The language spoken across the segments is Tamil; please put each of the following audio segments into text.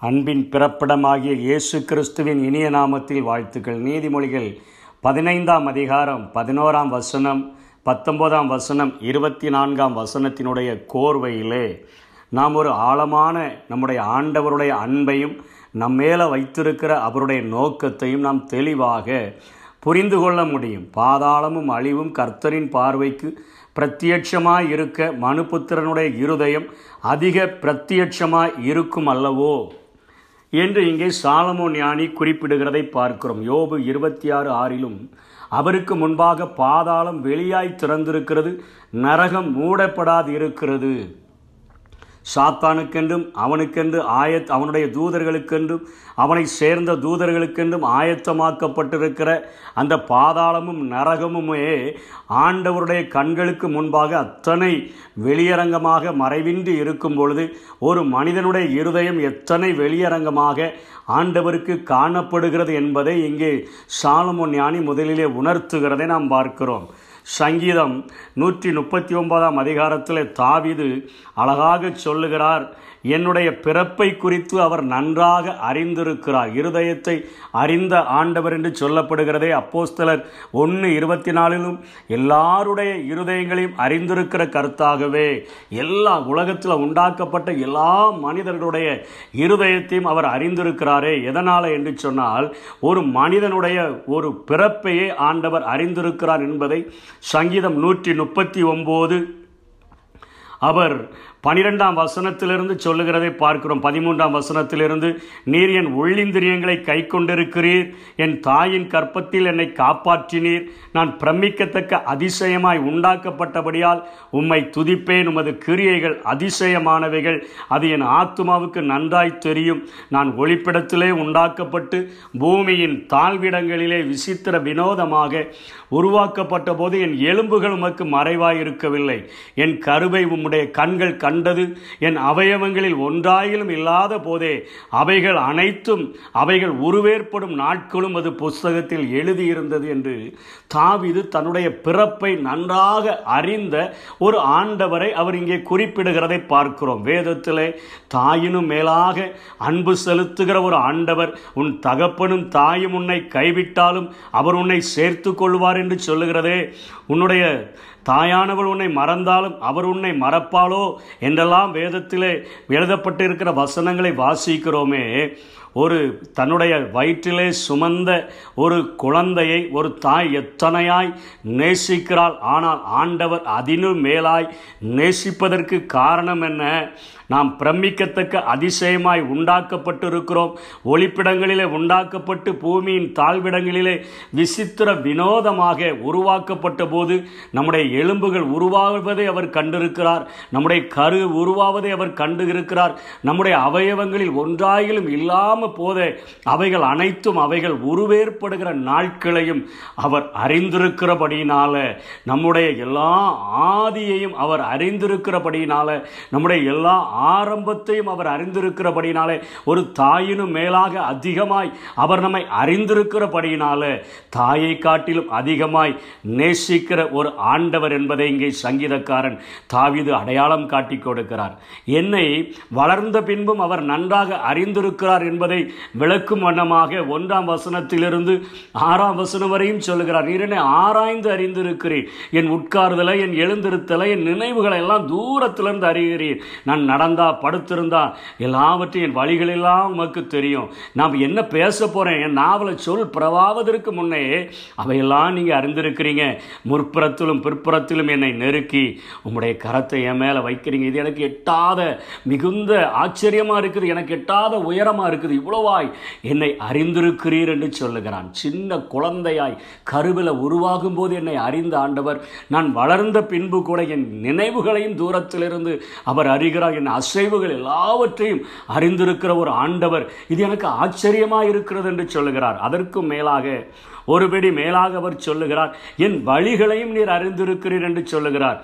அன்பின் பிறப்பிடமாகிய இயேசு கிறிஸ்துவின் இனிய நாமத்தில் வாழ்த்துக்கள். நீதிமொழிகள் பதினைந்தாம் அதிகாரம் பதினோராம் வசனம் பத்தொன்பதாம் வசனம் இருபத்தி நான்காம் வசனத்தினுடைய கோர்வையிலே நாம் ஒரு ஆழமான நம்முடைய ஆண்டவருடைய அன்பையும் நம் மேலே வைத்திருக்கிற அவருடைய நோக்கத்தையும் நாம் தெளிவாக புரிந்து கொள்ள முடியும். பாதாளமும் அழிவும் கர்த்தரின் பார்வைக்கு பிரத்யட்சமாய் இருக்க மனுபுத்திரனுடைய இருதயம் அதிக பிரத்யட்சமாய் இருக்கும் அல்லவோ? என்று இங்கே சாலமோ ஞானி குறிப்பிடுகிறதை பார்க்கிறோம். யோபு இருபத்தி ஆறு ஆறிலும் அவருக்கு முன்பாக பாதாளம் வெளியாய் திறந்திருக்கிறது நரகம் மூடப்படாது இருக்கிறது சாத்தானுக்கென்றும் அவனுக்கென்று ஆயத் அவனுடைய தூதர்களுக்கென்றும் அவனை சேர்ந்த தூதர்களுக்கென்றும் ஆயத்தமாக்கப்பட்டிருக்கிற அந்த பாதாளமும் நரகமுமே ஆண்டவருடைய கண்களுக்கு முன்பாக அத்தனை வெளியரங்கமாக மறைவின்றி இருக்கும் பொழுது ஒரு மனிதனுடைய இருதயம் எத்தனை வெளியரங்கமாக ஆண்டவருக்கு காணப்படுகிறது என்பதை இங்கே சாலமோ ஞானி முதலிலே உணர்த்துகிறதை நாம் பார்க்கிறோம். சங்கீதம் நூற்றி முப்பத்தி ஒன்பதாம் அதிகாரத்தில் தாவிது அழகாக சொல்லுகிறார். என்னுடைய பிறப்பை குறித்து அவர் நன்றாக அறிந்திருக்கிறார். இருதயத்தை அறிந்த ஆண்டவர் என்று சொல்லப்படுகிறதே அப்போஸ்தலர் ஒன்று இருபத்தி நாலிலும் எல்லாருடைய இருதயங்களையும் அறிந்திருக்கிற கருத்தாகவே எல்லா உலகத்தில் உண்டாக்கப்பட்ட எல்லா மனிதர்களுடைய இருதயத்தையும் அவர் அறிந்திருக்கிறாரே. எதனால் என்று சொன்னால் ஒரு மனிதனுடைய ஒரு பிறப்பையே ஆண்டவர் அறிந்திருக்கிறார் என்பதை சங்கீதம் நூற்றி முப்பத்தி ஒம்பது அவர் பனிரெண்டாம் வசனத்திலிருந்து சொல்லுகிறதை பார்க்கிறோம். பதிமூன்றாம் வசனத்திலிருந்து நீர் என் உள்ளிந்திரியங்களை கை கொண்டிருக்கிறீர் என் தாயின் கற்பத்தில் என்னை காப்பாற்றினீர். நான் பிரமிக்கத்தக்க அதிசயமாய் உண்டாக்கப்பட்டபடியால் உம்மை துதிப்பேன். உமது கிரியைகள் அதிசயமானவைகள். அது என் ஆத்மாவுக்கு நன்றாய் தெரியும். நான் ஒளிப்பிடத்திலே உண்டாக்கப்பட்டு பூமியின் தாழ்விடங்களிலே விசித்திர வினோதமாக உருவாக்கப்பட்ட போது என் எலும்புகள் உமக்கு மறைவாயிருக்கவில்லை. என் கருவை உம்முடைய கண்கள் கண் கண்டது. என் அவயவங்களில் ஒன்றாயிலும் இல்லாத போதே அவைகள் அனைத்தும் அவைகள் உருவேற்படும் நாட்களும் அது புஸ்தகத்தில் எழுதியிருந்தது என்று தாவிது தன்னுடைய பிறப்பை நன்றாக அறிந்த ஒரு ஆண்டவரை அவர் இங்கே குறிப்பிடுகிறதை பார்க்கிறோம். வேதத்திலே தாயினும் மேலாக அன்பு செலுத்துகிற ஒரு ஆண்டவர் உன் தகப்பனும் தாயும் உன்னை கைவிட்டாலும் அவர் உன்னை சேர்த்து கொள்வார் என்று சொல்லுகிறதே. உன்னுடைய தாயானவள் உன்னை மறந்தாலும் அவர் உன்னை மறப்பாளோ? என்றெல்லாம் வேதத்திலே எழுதப்பட்டிருக்கிற வசனங்களை வாசிக்கிறோமே. ஒரு தன்னுடைய வயிற்றிலே சுமந்த ஒரு குழந்தையை ஒரு தாய் எத்தனையாய் நேசிக்கிறாள். ஆனால் ஆண்டவர் அதினும் மேலாய் நேசிப்பதற்கு காரணம் என்ன? நாம் பிரமிக்கத்தக்க அதிசயமாய் உண்டாக்கப்பட்டிருக்கிறோம். ஒளிப்பிடங்களிலே உண்டாக்கப்பட்டு பூமியின் தாழ்விடங்களிலே விசித்திர வினோதமாக உருவாக்கப்பட்ட போது நம்முடைய எலும்புகள் உருவாவதை அவர் கண்டிருக்கிறார். நம்முடைய கரு உருவாவதை அவர் கண்டு இருக்கிறார். நம்முடைய அவயவங்களில் ஒன்றாயிலும் இல்லாமல் போதே அவைகள் அனைத்தும் அவைகள் உருவேற்படுகிற நாட்களையும் அவர் அறிந்திருக்கிறபடியினால நம்முடைய எல்லா ஆதியையும் அவர் அறிந்திருக்கிறபடியினால நம்முடைய எல்லா ஆரம்பத்தையும் அவர் அறிந்திருக்கிறபடியினாலே ஒரு தாயினும் மேலாக அதிகமாய் அவர் நம்மை அறிந்திருக்கிறபடியினால தாயை காட்டிலும் அதிகமாய் நேசிக்கிற ஒரு ஆண்டவர் என்பதை இங்கே சங்கீதக்காரன் தாவிது அடையாளம் காட்டி கொடுக்கிறார். என்னை வளர்ந்த பின்பும் அவர் நன்றாக அறிந்திருக்கிறார் என்பது விளக்கும் வண்ணமாக ஒன்றாம் வசனத்திலிருந்து ஆறாம் வசனம் வரையும் சொல்லுகிறார். நீர் என்னை ஆராய்ந்து அறிந்திருக்கிறேன் என் உட்கார்தலை என் எழுந்திருத்தலை என் நினைவுகளை எல்லாம் தூரத்திலிருந்து அறிகிறீர். நான் நடந்தா படுத்திருந்தா எல்லாவற்றையும் என் வழிகளெல்லாம் உமக்கு தெரியும். நாம் என்ன பேச போகிறேன் என் நாவலை சொல் பிரவாவதற்கு முன்னே அவையெல்லாம் நீங்கள் அறிந்திருக்கிறீங்க. முற்புறத்திலும் பிற்புறத்திலும் என்னை நெருக்கி உங்களுடைய கரத்தை என் மேலே வைக்கிறீங்க. இது எனக்கு எட்டாத மிகுந்த ஆச்சரியமாக இருக்குது. எனக்கு எட்டாத உயரமாக இருக்குது. இவ்வளவாய் என்னை அறிந்திருக்கிறீர் என்று சொல்லுகிறான். சின்ன குழந்தையாய் கருவில உருவாகும் போது என்னை அறிந்த ஆண்டவர் நான் வளர்ந்த பின்பு கூட என் நினைவுகளையும் தூரத்திலிருந்து அவர் அறிகிறார். என் அசைவுகள் எல்லாவற்றையும் அறிந்திருக்கிற ஒரு ஆண்டவர் இது எனக்கு ஆச்சரியமாக இருக்கிறது என்று சொல்லுகிறார். அதற்கும் மேலாக ஒருபடி மேலாக அவர் சொல்லுகிறார் என் வழிகளையும் நீர் அறிந்திருக்கிறீர் என்று சொல்லுகிறார்.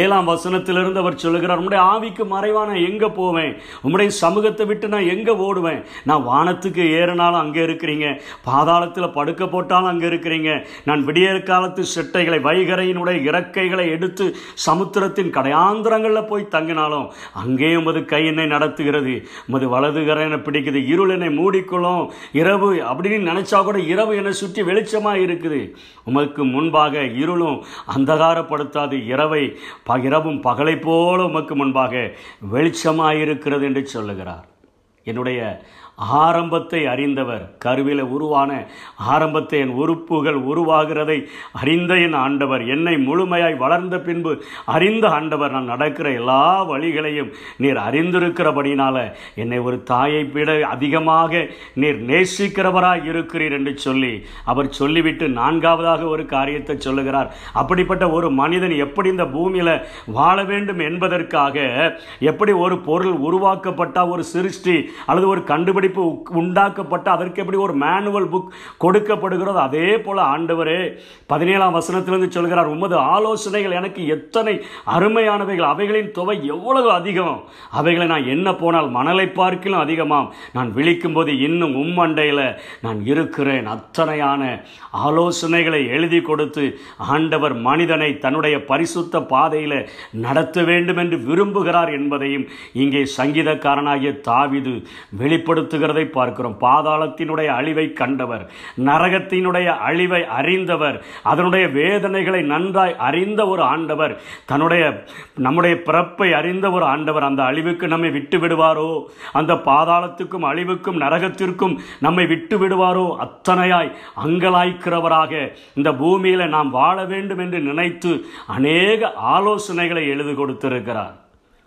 ஏழாம் வசனத்திலிருந்து அவர் சொல்லுகிறார் உங்களுடைய ஆவிக்கு மறைவாக நான் எங்கே போவேன்? உம்முடைய சமூகத்தை விட்டு நான் எங்கே ஓடுவேன்? நான் வானத்துக்கு ஏறினாலும் அங்கே இருக்கிறீங்க பாதாளத்தில் படுக்க போட்டாலும் அங்கே இருக்கிறீங்க. நான் விடியற் காலத்து செட்டைகளை வைகரையினுடைய இறக்கைகளை எடுத்து சமுத்திரத்தின் கடையாந்திரங்களில் போய் தங்கினாலும் அங்கேயும் உமது கை என்னை நடத்துகிறது. உமது வலது கரையினை பிடிக்குது இருள் என்னை மூடிக்கொள்ளும். இரவு அப்படின்னு நினைச்சா கூட இரவு என்னை சுற்றி வெளிச்சமாக இருக்குது. உமக்கு முன்பாக இருளும் அந்தகாரப்படுத்தாது. இரவை பகிரவும் பகலை போல உமக்கு முன்பாக வெளிச்சமாயிருக்கிறது என்று சொல்லுகிறார். என்னுடைய ஆரம்பத்தை அறிந்தவர் கருவில உருவான ஆரம்பத்தை என் உறுப்புகள் உருவாகிறதை அறிந்த என் ஆண்டவர் என்னை முழுமையாய் வளர்ந்த பின்பு அறிந்த ஆண்டவர் நான் நடக்கிற எல்லா வழிகளையும் நீர் அறிந்திருக்கிறபடினால என்னை ஒரு தாயை விட அதிகமாக நீர் நேசிக்கிறவராய் இருக்கிறீர் என்று சொல்லி அவர் சொல்லிவிட்டு நான்காவதாக ஒரு காரியத்தை சொல்லுகிறார். அப்படிப்பட்ட ஒரு மனிதன் எப்படி இந்த பூமியில் வாழ வேண்டும் என்பதற்காக எப்படி ஒரு பொருள் உருவாக்கப்பட்ட ஒரு சிருஷ்டி அல்லது ஒரு கண்டுபிடிப்பு உக்- உண்டாக்கப்பட்ட அதற்கு எப்படி ஒரு மேனுவல் புக் கொடுக்கப்படுகிறதோ அதே போல ஆண்டவரே பதினேழாம் வசனத்திலிருந்து சொல்கிறார் உமது ஆலோசனைகள் எனக்கு எத்தனை அருமையானவைகள் அவைகளின் தொகை எவ்வளவு அதிகம்? அவைகளை நான் என்ன போனால் மணலை பார்க்கிலும் அதிகமாம். நான் விழிக்கும் போது இன்னும் உம்மண்டையில் நான் இருக்கிறேன். அத்தனையான ஆலோசனைகளை எழுதி கொடுத்து ஆண்டவர் மனிதனை தன்னுடைய பரிசுத்த பாதையில் நடத்த வேண்டும் என்று விரும்புகிறார் என்பதையும் இங்கே சங்கீதக்காரனாகிய தாவிது வெளிப்படுத்துகிறதை பார்க்கிறோம். பாதாளத்தினுடைய அழிவை கண்டவர் நரகத்தினுடைய அழிவை அறிந்தவர் அதனுடைய வேதனைகளை நன்றாய் அறிந்த ஒரு ஆண்டவர் தன்னுடைய நம்முடைய பிறப்பை அறிந்த ஒரு ஆண்டவர் அந்த அழிவுக்கு நம்மை விட்டு விடுவாரோ அந்த பாதாளத்துக்கும் அழிவுக்கும் நரகத்திற்கும் நம்மை விட்டு விடுவாரோ அத்தனையாய் அங்கலாய்க்கிறவராக இந்த பூமியில் நாம் வாழ வேண்டும் என்று நினைத்து அநேக ஆலோசனைகளை எழுதி கொடுத்திருக்கிறார்.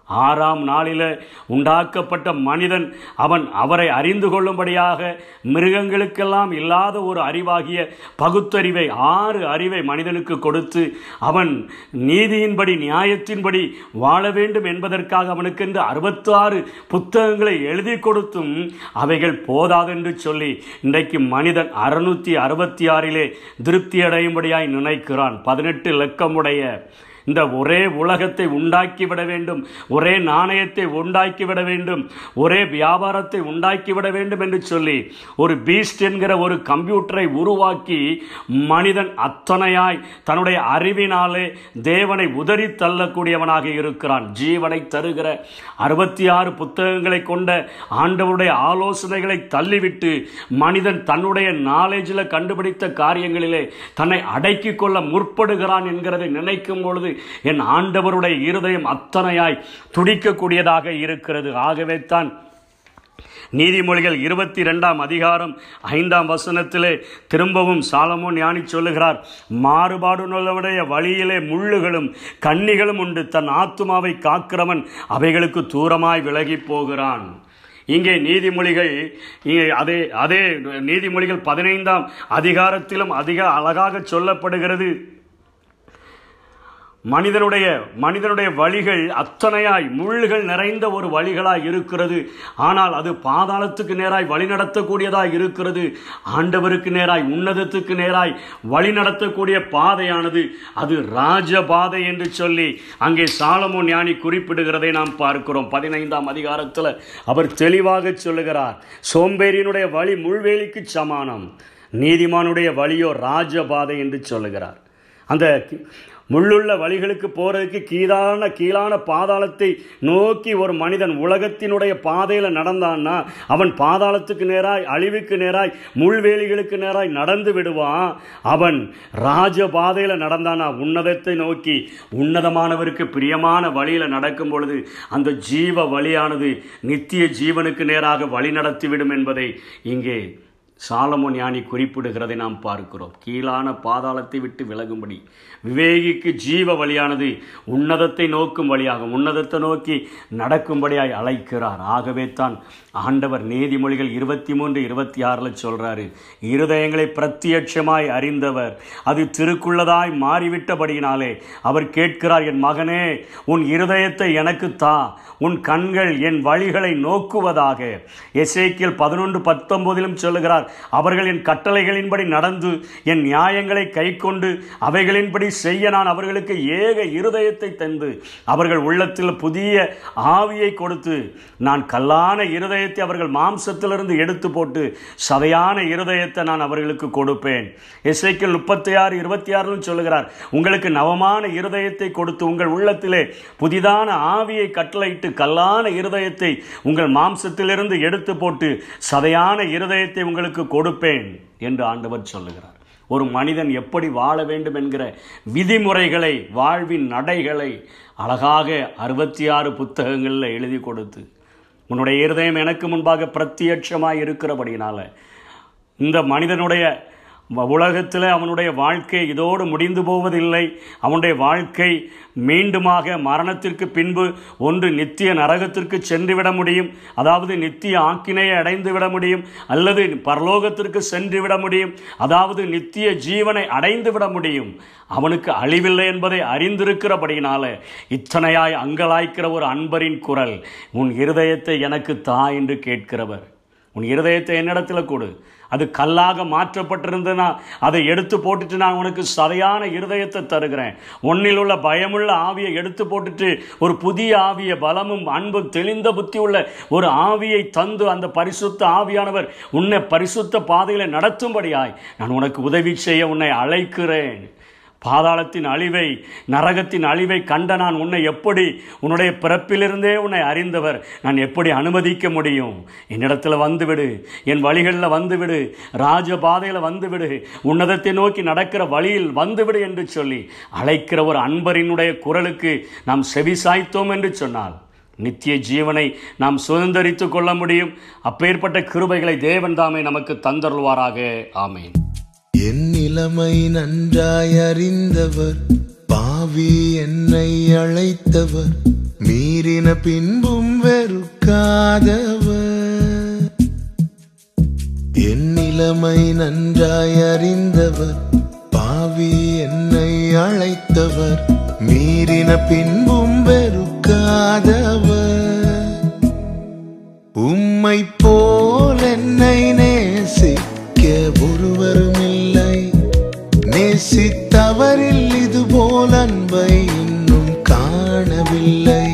ஆறாம் நாளில் உண்டாக்கப்பட்ட மனிதன் அவன் அவரை அறிந்து கொள்ளும்படியாக மிருகங்களுக்கெல்லாம் இல்லாத ஒரு அறிவாகிய பகுத்தறிவை ஆறு அறிவை மனிதனுக்கு கொடுத்து அவன் நீதியின்படி நியாயத்தின்படி வாழ வேண்டும் என்பதற்காக அவனுக்கென்று அறுபத்தாறு புத்தகங்களை எழுதி கொடுத்தும் அவைகள் போதாதென்று சொல்லி இன்றைக்கு மனிதன் அறுநூற்றி அறுபத்தி ஆறிலே திருப்தி அடையும்படியாய் நினைக்கிறான். பதினெட்டு லக்கமுடைய இந்த ஒரே உலகத்தை உண்டாக்கிவிட வேண்டும். ஒரே நாணயத்தை உண்டாக்கிவிட வேண்டும். ஒரே வியாபாரத்தை உண்டாக்கிவிட வேண்டும் என்று சொல்லி ஒரு பீஸ்ட் என்கிற ஒரு கம்ப்யூட்டரை உருவாக்கி மனிதன் அத்தனையாய் தன்னுடைய அறிவினாலே தேவனை உதறி தள்ளக்கூடியவனாக இருக்கிறான். ஜீவனை தருகிற அறுபத்தி ஆறு புத்தகங்களை கொண்ட ஆண்டவருடைய ஆலோசனைகளை தள்ளிவிட்டு மனிதன் தன்னுடைய நாலேஜில் கண்டுபிடித்த காரியங்களிலே தன்னை அடக்கிக் கொள்ள முற்படுகிறான் என்கிறதை நினைக்கும் பொழுது என் ஆண்டவருடைய இருதயம் அத்தனையாய் துடிக்கக்கூடியதாக இருக்கிறது. ஆகவே தான் நீதிமொழிகள் இருபத்தி ரெண்டாம் அதிகாரம் ஐந்தாம் வசனத்திலே திரும்பவும் சாலமோன் ஞானி சொல்லுகிறார் மாறுபாடுள்ளவருடைய வழியிலே முள்ளுகளும் கன்னிகளும் உண்டு. தன் ஆத்துமாவை காக்கிறவன் அவைகளுக்கு தூரமாய் விலகி போகிறான். இங்கே நீதிமொழிகள் இங்கே அதே அதே நீதிமொழிகள் பதினைந்தாம் அதிகாரத்திலும் அதிக அழகாக சொல்லப்படுகிறது. மனிதனுடைய மனிதனுடைய வழிகள் அத்தனையாய் முள்கள் நிறைந்த ஒரு வழிகளாய் இருக்கிறது. ஆனால் அது பாதாளத்துக்கு நேராய் வழிநடத்தக்கூடியதாய் இருக்கிறது. ஆண்டவருக்கு நேராய் உன்னதத்துக்கு நேராய் வழி நடத்தக்கூடிய பாதையானது. அது ராஜபாதை என்று சொல்லி அங்கே சாலமோ ஞானி குறிப்பிடுகிறதை நாம் பார்க்கிறோம். பதினைந்தாம் அதிகாரத்தில் அவர் தெளிவாக சொல்லுகிறார் சோம்பேறியினுடைய வழி முள்வேலிக்கு சமானம் நீதிமானுடைய வழியோ ராஜபாதை என்று சொல்லுகிறார். அந்த முள்ளுள்ள வழிகளுக்கு போகிறதுக்கு கீழான கீழான பாதாளத்தை நோக்கி ஒரு மனிதன் உலகத்தினுடைய பாதையில் நடந்தான்னா அவன் பாதாளத்துக்கு நேராய் அழிவுக்கு நேராய் முள்வேலிகளுக்கு நேராய் நடந்து விடுவான். அவன் ராஜ பாதையில் நடந்தானா உன்னதத்தை நோக்கி. உன்னதமானவருக்கு பிரியமான வழியில் நடக்கும் பொழுது அந்த ஜீவ வழியானது நித்திய ஜீவனுக்கு நேராக வழி நடத்திவிடும் என்பதை இங்கே சாலமோ ஞானி குறிப்பிடுகிறதை நாம் பார்க்கிறோம். கீழான பாதாளத்தை விட்டு விலகும்படி. விவேகிக்கு ஜீவ வழியானது உன்னதத்தை நோக்கும் வழியாகும். உன்னதத்தை நோக்கி நடக்கும்படியாய் அழைக்கிறார். ஆகவே தான் ஆண்டவர் நீதிமொழிகள் இருபத்தி மூன்று இருபத்தி ஆறில் சொல்கிறாரு இருதயங்களை பிரத்யட்சமாய் அறிந்தவர். அது திருக்குள்ளதாய் மாறிவிட்டபடியினாலே அவர் கேட்கிறார் என் மகனே உன் இருதயத்தை எனக்கு தா. உன் கண்கள் என் வழிகளை நோக்குவதாக. எசேக்கியல் பதினொன்று பத்தொன்பதிலும் சொல்லுகிறார் சொல்லுகிறார் அவர்கள் என் கட்டளைகளின்படி நடந்து என் நியாயங்களை கைக்கொண்டு அவைகளின்படி செய்ய நான் அவர்களுக்கு ஏக இருதயத்தை தந்து அவர்கள் உள்ளத்தில் புதிய ஆவியை கொடுத்து நான் கல்லான இருதயத்தை அவர்கள் மாம்சத்திலிருந்து எடுத்து போட்டு சதையான இருதயத்தை நான் அவர்களுக்கு கொடுப்பேன். இசைக்கில் முப்பத்தி ஆறு இருபத்தி ஆறுன்னு சொல்லுகிறார். உங்களுக்கு நவமான இருதயத்தை கொடுத்து உங்கள் உள்ளத்திலே புதிதான ஆவியை கட்டளையிட்டு கல்லான இருதயத்தை உங்கள் மாம்சத்திலிருந்து எடுத்து போட்டு சதையான இருதயத்தை உங்களுக்கு கொடுப்பேன் என்று ஆண்டவர் சொல்லுகிறார். ஒரு மனிதன் எப்படி வாழ வேண்டும் என்கிற விதிமுறைகளை வாழ்வின் நடைகளை அழகாக அறுபத்தி ஆறு புத்தகங்களில் எழுதி கொடுத்து உன்னுடைய இருதயம் எனக்கு முன்பாக பிரத்யட்சமாக இருக்கிறபடினால இந்த மனிதனுடைய உலகத்தில் அவனுடைய வாழ்க்கை இதோடு முடிந்து போவதில்லை. அவனுடைய வாழ்க்கை மீண்டுமாக மரணத்திற்கு பின்பு ஒன்று நித்திய நரகத்திற்கு சென்று விட முடியும். அதாவது நித்திய ஆக்கினையை அடைந்து விட முடியும். அல்லது பரலோகத்திற்கு சென்று விட முடியும். அதாவது நித்திய ஜீவனை அடைந்து விட முடியும். அவனுக்கு அழிவில்லை என்பதை அறிந்திருக்கிறபடியினால இத்தனையாய் அங்கலாய்க்கிற ஒரு அன்பரின் குரல் உன் இருதயத்தை எனக்கு தா என்று கேட்கிறவர். உன் இருதயத்தை என்னிடத்தில் கொடு. அது கல்லாக மாற்றப்பட்டிருந்ததுன்னா அதை எடுத்து போட்டுட்டு நான் உனக்கு சதையான இருதயத்தை தருகிறேன். உன்னில் உள்ள பயமுள்ள ஆவியை எடுத்து போட்டுட்டு ஒரு புதிய ஆவிய பலமும் அன்பும் தெளிந்த புத்தி உள்ள ஒரு ஆவியை தந்து அந்த பரிசுத்த ஆவியானவர் உன்னை பரிசுத்த பாதையில் நடத்தும்படியாய் நான் உனக்கு உதவி செய்ய உன்னை அழைக்கிறேன். பாதாளத்தின் அழிவை நரகத்தின் அழிவை கண்ட நான் உன்னை எப்படி உன்னுடைய பிறப்பிலிருந்தே உன்னை அறிந்தவர் நான் எப்படி அனுமதிக்க முடியும்? என்னிடத்தில் வந்துவிடு என் வழிகளில் வந்துவிடு ராஜபாதையில் வந்துவிடு உன்னதத்தை நோக்கி நடக்கிற வழியில் வந்துவிடு என்று சொல்லி அழைக்கிற ஒரு அன்பரினுடைய குரலுக்கு நாம் செவி சாய்த்தோம் என்று சொன்னால் நித்திய ஜீவனை நாம் சுதந்திரித்து கொள்ள முடியும். அப்பேற்பட்ட கிருபைகளை தேவன் தாமே நமக்கு தந்தருள்வாராக. ஆமேன். நிலைமை நன்றாய் அறிந்தவர் பாவி என்னை அழைத்தவர். மீறின பின்பும் வெறுக்காதவர். என் நிலைமை நன்றாய் அறிந்தவர் பாவி என்னை அழைத்தவர். மீறின பின்பும் வெறுக்காதவர். உம்மை போல் என்னை நேசிக்க ஒருவருமே நேசித்தவரில் இது போல் அன்பை இன்னும் காணவில்லை.